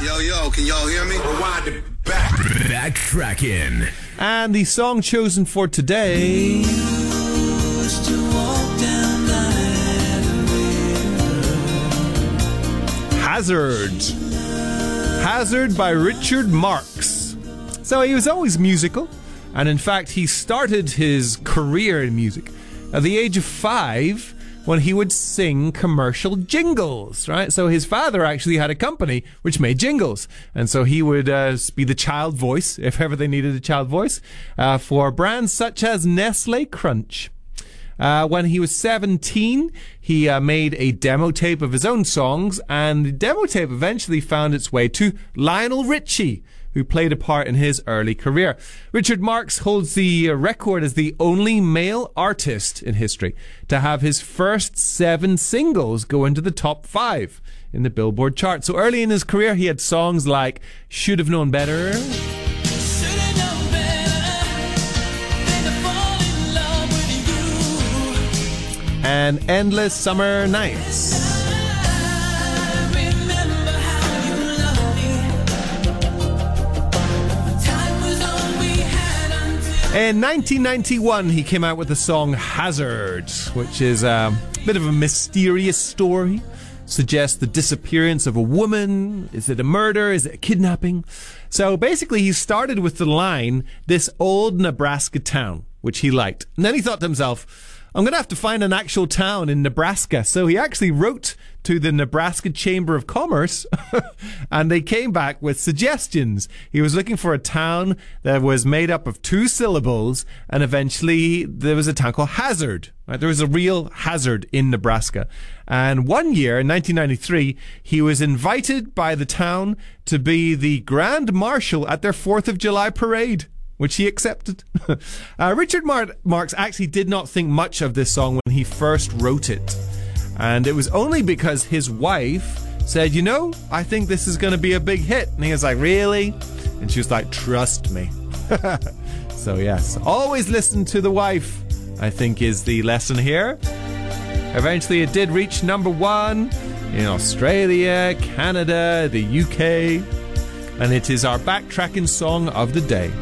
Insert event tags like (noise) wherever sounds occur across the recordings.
Yo, yo, can y'all hear me? Rewind it back. Backtracking. And the song chosen for today. Hazard. Hazard by Richard Marx. So he was always musical, and in fact, he started his career in music at the age of five when he would sing commercial jingles, right? So his father actually had a company which made jingles. And so he would uh, be the child voice, if ever they needed a child voice, uh, for brands such as Nestle Crunch. Uh, when he was 17, he uh, made a demo tape of his own songs, and the demo tape eventually found its way to Lionel Richie, who played a part in his early career. Richard Marx holds the record as the only male artist in history to have his first seven singles go into the top five in the Billboard chart. So early in his career, he had songs like Should Have Known Better. and Endless Summer Nights. In 1991, he came out with the song Hazard, which is a bit of a mysterious story. Suggests the disappearance of a woman. Is it a murder? Is it a kidnapping? So basically, he started with the line, this old Nebraska town, which he liked. And then he thought to himself, I'm going to have to find an actual town in Nebraska. So he actually wrote to the Nebraska Chamber of Commerce (laughs) and they came back with suggestions. He was looking for a town that was made up of two syllables and eventually there was a town called Hazard. Right? There was a real hazard in Nebraska. And one year in 1993, he was invited by the town to be the Grand Marshal at their 4th of July parade which he accepted. (laughs) uh, Richard Mar- Marx actually did not think much of this song when he first wrote it. And it was only because his wife said, You know, I think this is going to be a big hit. And he was like, Really? And she was like, Trust me. (laughs) so, yes, always listen to the wife, I think is the lesson here. Eventually, it did reach number one in Australia, Canada, the UK, and it is our backtracking song of the day.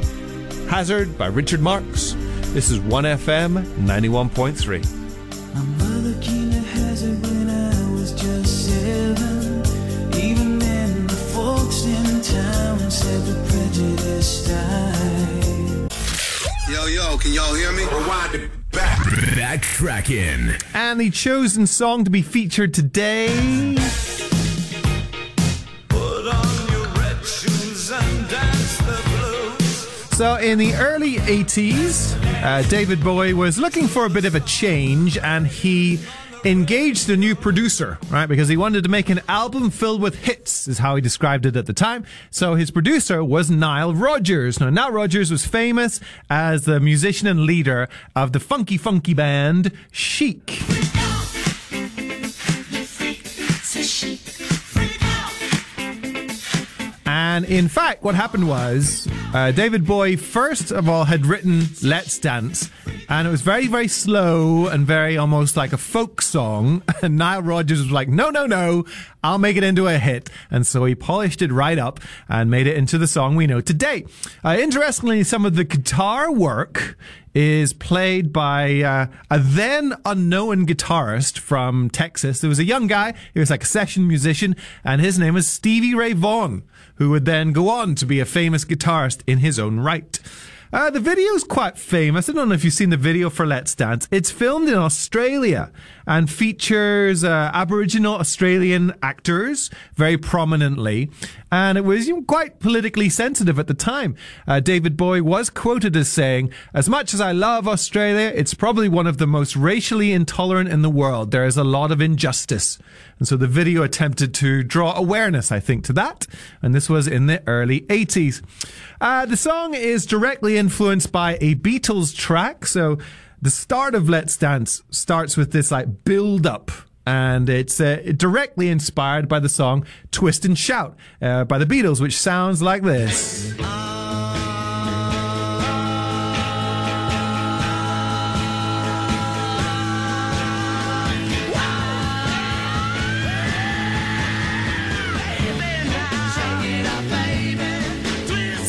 Hazard by Richard Marx. This is 1FM 91.3. My mother came to Hazard when I was just seven. Even then, the folks in town said the prejudice died. Yo, yo, can y'all hear me? Rewind it back. Backtracking. And the chosen song to be featured today. So, in the early 80s, uh, David Bowie was looking for a bit of a change and he engaged a new producer, right? Because he wanted to make an album filled with hits, is how he described it at the time. So his producer was Nile Rodgers. Now, Nile Rodgers was famous as the musician and leader of the funky, funky band Chic. And in fact, what happened was uh, David Bowie, first of all, had written Let's Dance, and it was very, very slow and very almost like a folk song. (laughs) And Nile Rodgers was like, no, no, no, I'll make it into a hit. And so he polished it right up and made it into the song we know today. Uh, interestingly, some of the guitar work is played by uh, a then unknown guitarist from Texas. There was a young guy, he was like a session musician, and his name was Stevie Ray Vaughan, who would then go on to be a famous guitarist in his own right. Uh, the video is quite famous. I don't know if you've seen the video for Let's Dance. It's filmed in Australia and features uh, Aboriginal Australian actors very prominently. And it was you know, quite politically sensitive at the time. Uh, David Bowie was quoted as saying, As much as I love Australia, it's probably one of the most racially intolerant in the world. There is a lot of injustice. And so the video attempted to draw awareness, I think, to that. And this was in the early 80s. Uh, the song is directly influenced by a Beatles track. So the start of Let's Dance starts with this like build up. And it's uh, directly inspired by the song Twist and Shout uh, by the Beatles, which sounds like this.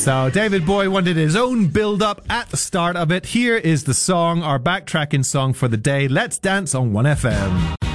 So David Bowie wanted his own build up at the start of it. Here is the song, our backtracking song for the day. Let's dance on 1FM.